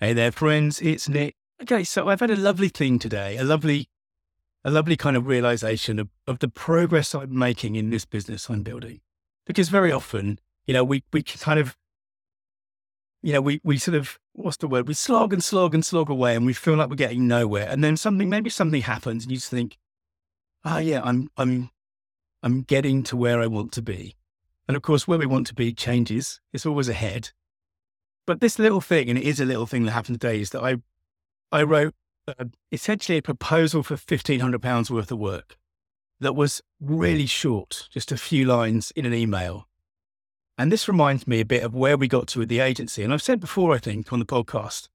Hey there, friends. It's Nick. Okay, so I've had a lovely thing today, a lovely, a lovely kind of realization of, of the progress I'm making in this business I'm building. Because very often, you know, we we kind of, you know, we we sort of what's the word? We slog and slog and slog away, and we feel like we're getting nowhere. And then something, maybe something happens, and you just think, oh yeah, I'm I'm I'm getting to where I want to be. And of course, where we want to be changes. It's always ahead. But this little thing, and it is a little thing that happened today, is that I, I wrote uh, essentially a proposal for fifteen hundred pounds worth of work that was really short, just a few lines in an email. And this reminds me a bit of where we got to with the agency. And I've said before, I think, on the podcast,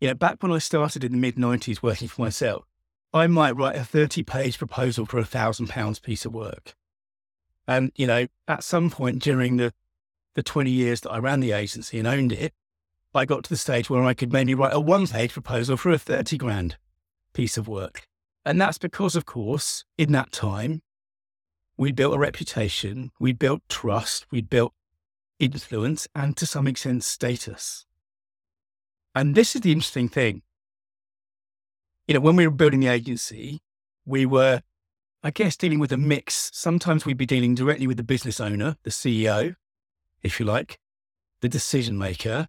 you know, back when I started in the mid 90s working for myself, I might write a 30 page proposal for a thousand pounds piece of work. And, you know, at some point during the, the 20 years that I ran the agency and owned it, I got to the stage where I could maybe write a one page proposal for a 30 grand piece of work. And that's because, of course, in that time, we built a reputation, we built trust, we built influence, and to some extent, status. And this is the interesting thing. You know, when we were building the agency, we were, I guess, dealing with a mix. Sometimes we'd be dealing directly with the business owner, the CEO, if you like, the decision maker,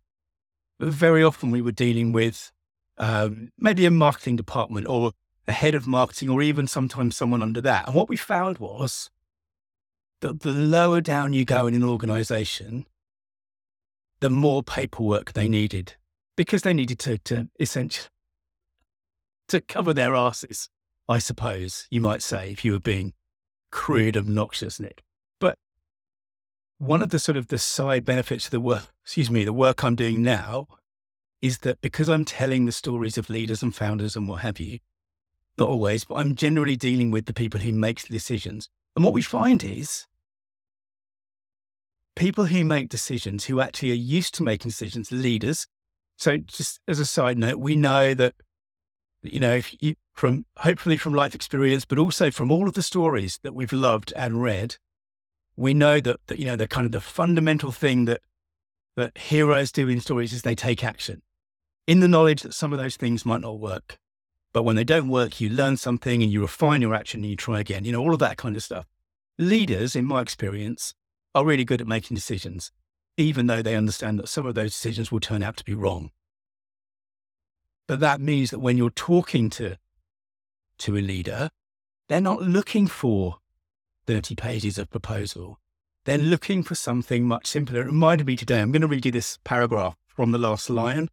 very often we were dealing with um, maybe a marketing department or a head of marketing, or even sometimes someone under that. And what we found was that the lower down you go in an organization, the more paperwork they needed because they needed to, to essentially to cover their asses, I suppose you might say, if you were being crude, obnoxious, Nick one of the sort of the side benefits of the work, excuse me, the work I'm doing now is that because I'm telling the stories of leaders and founders and what have you, not always, but I'm generally dealing with the people who make decisions. And what we find is people who make decisions, who actually are used to making decisions, leaders. So just as a side note, we know that, you know, you, from hopefully from life experience, but also from all of the stories that we've loved and read, we know that, that you know the kind of the fundamental thing that that heroes do in stories is they take action in the knowledge that some of those things might not work. But when they don't work you learn something and you refine your action and you try again you know all of that kind of stuff. Leaders in my experience are really good at making decisions even though they understand that some of those decisions will turn out to be wrong. But that means that when you're talking to to a leader they're not looking for 30 pages of proposal. They're looking for something much simpler. It reminded me today, I'm going to read you this paragraph from The Last Lion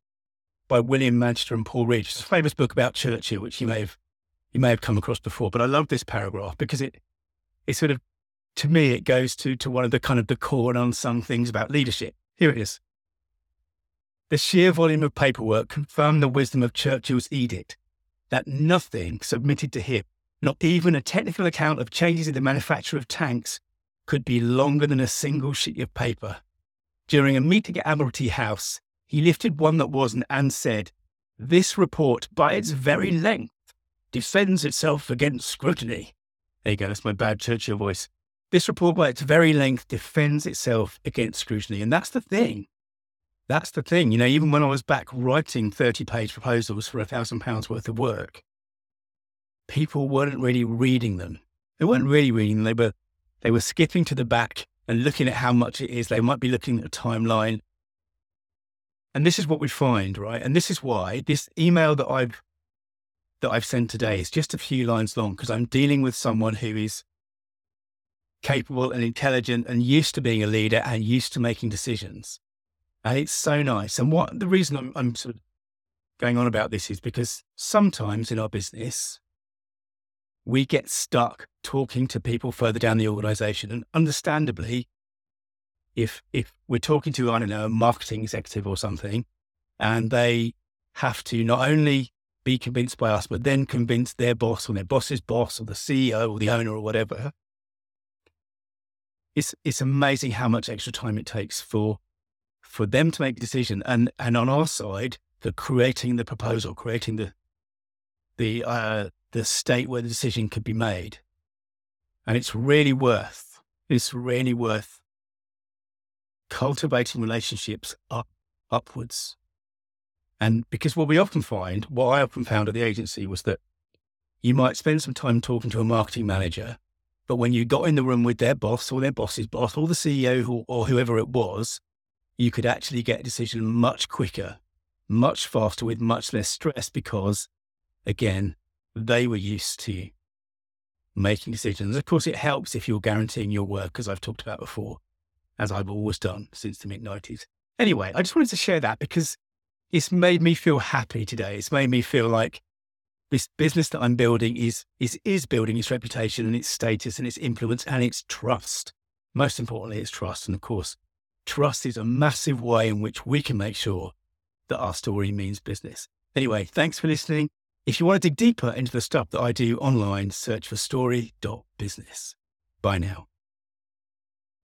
by William Manchester and Paul Reid. It's a famous book about Churchill, which you may have you may have come across before. But I love this paragraph because it it sort of to me it goes to to one of the kind of the core and unsung things about leadership. Here it is. The sheer volume of paperwork confirmed the wisdom of Churchill's edict that nothing submitted to him not even a technical account of changes in the manufacture of tanks could be longer than a single sheet of paper. During a meeting at Admiralty House, he lifted one that wasn't and said, This report, by its very length, defends itself against scrutiny. There you go, that's my bad Churchill voice. This report, by its very length, defends itself against scrutiny. And that's the thing. That's the thing. You know, even when I was back writing 30 page proposals for a thousand pounds worth of work, people weren't really reading them. They weren't really reading them. They were, they were skipping to the back and looking at how much it is. They might be looking at a timeline. And this is what we find, right? And this is why this email that I've that I've sent today is just a few lines long because I'm dealing with someone who is capable and intelligent and used to being a leader and used to making decisions. And it's so nice. And what the reason I'm, I'm sort of going on about this is because sometimes in our business, we get stuck talking to people further down the organization. And understandably, if if we're talking to, I don't know, a marketing executive or something, and they have to not only be convinced by us, but then convince their boss or their boss's boss or the CEO or the owner or whatever. It's it's amazing how much extra time it takes for for them to make a decision. And and on our side, the creating the proposal, creating the the uh, the state where the decision could be made. And it's really worth, it's really worth cultivating relationships up, upwards And because what we often find, what I often found at the agency was that you might spend some time talking to a marketing manager, but when you got in the room with their boss or their boss's boss or the CEO or whoever it was, you could actually get a decision much quicker, much faster with much less stress because, again, they were used to making decisions. Of course, it helps if you're guaranteeing your work, as I've talked about before, as I've always done since the mid 90s. Anyway, I just wanted to share that because it's made me feel happy today. It's made me feel like this business that I'm building is, is, is building its reputation and its status and its influence and its trust. Most importantly, it's trust. And of course, trust is a massive way in which we can make sure that our story means business. Anyway, thanks for listening. If you want to dig deeper into the stuff that I do online, search for story.business. Bye now.